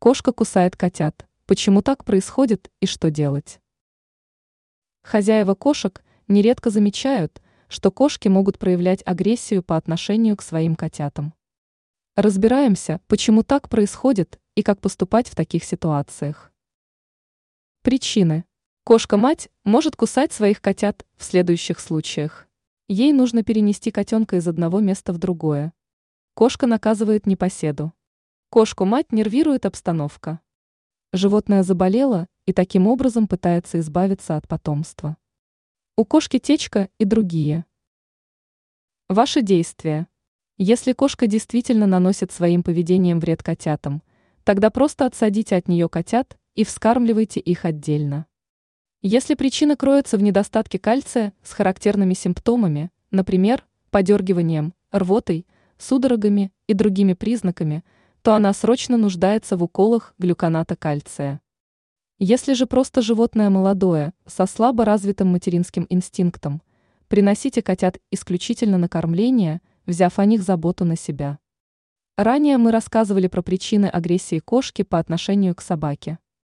Кошка кусает котят. Почему так происходит и что делать? Хозяева кошек нередко замечают, что кошки могут проявлять агрессию по отношению к своим котятам. Разбираемся, почему так происходит и как поступать в таких ситуациях. Причины. Кошка-мать может кусать своих котят в следующих случаях. Ей нужно перенести котенка из одного места в другое. Кошка наказывает непоседу. Кошку-мать нервирует обстановка. Животное заболело и таким образом пытается избавиться от потомства. У кошки течка и другие. Ваши действия. Если кошка действительно наносит своим поведением вред котятам, тогда просто отсадите от нее котят и вскармливайте их отдельно. Если причина кроется в недостатке кальция с характерными симптомами, например, подергиванием, рвотой, судорогами и другими признаками – то она срочно нуждается в уколах глюконата кальция. Если же просто животное молодое, со слабо развитым материнским инстинктом, приносите котят исключительно на кормление, взяв о них заботу на себя. Ранее мы рассказывали про причины агрессии кошки по отношению к собаке.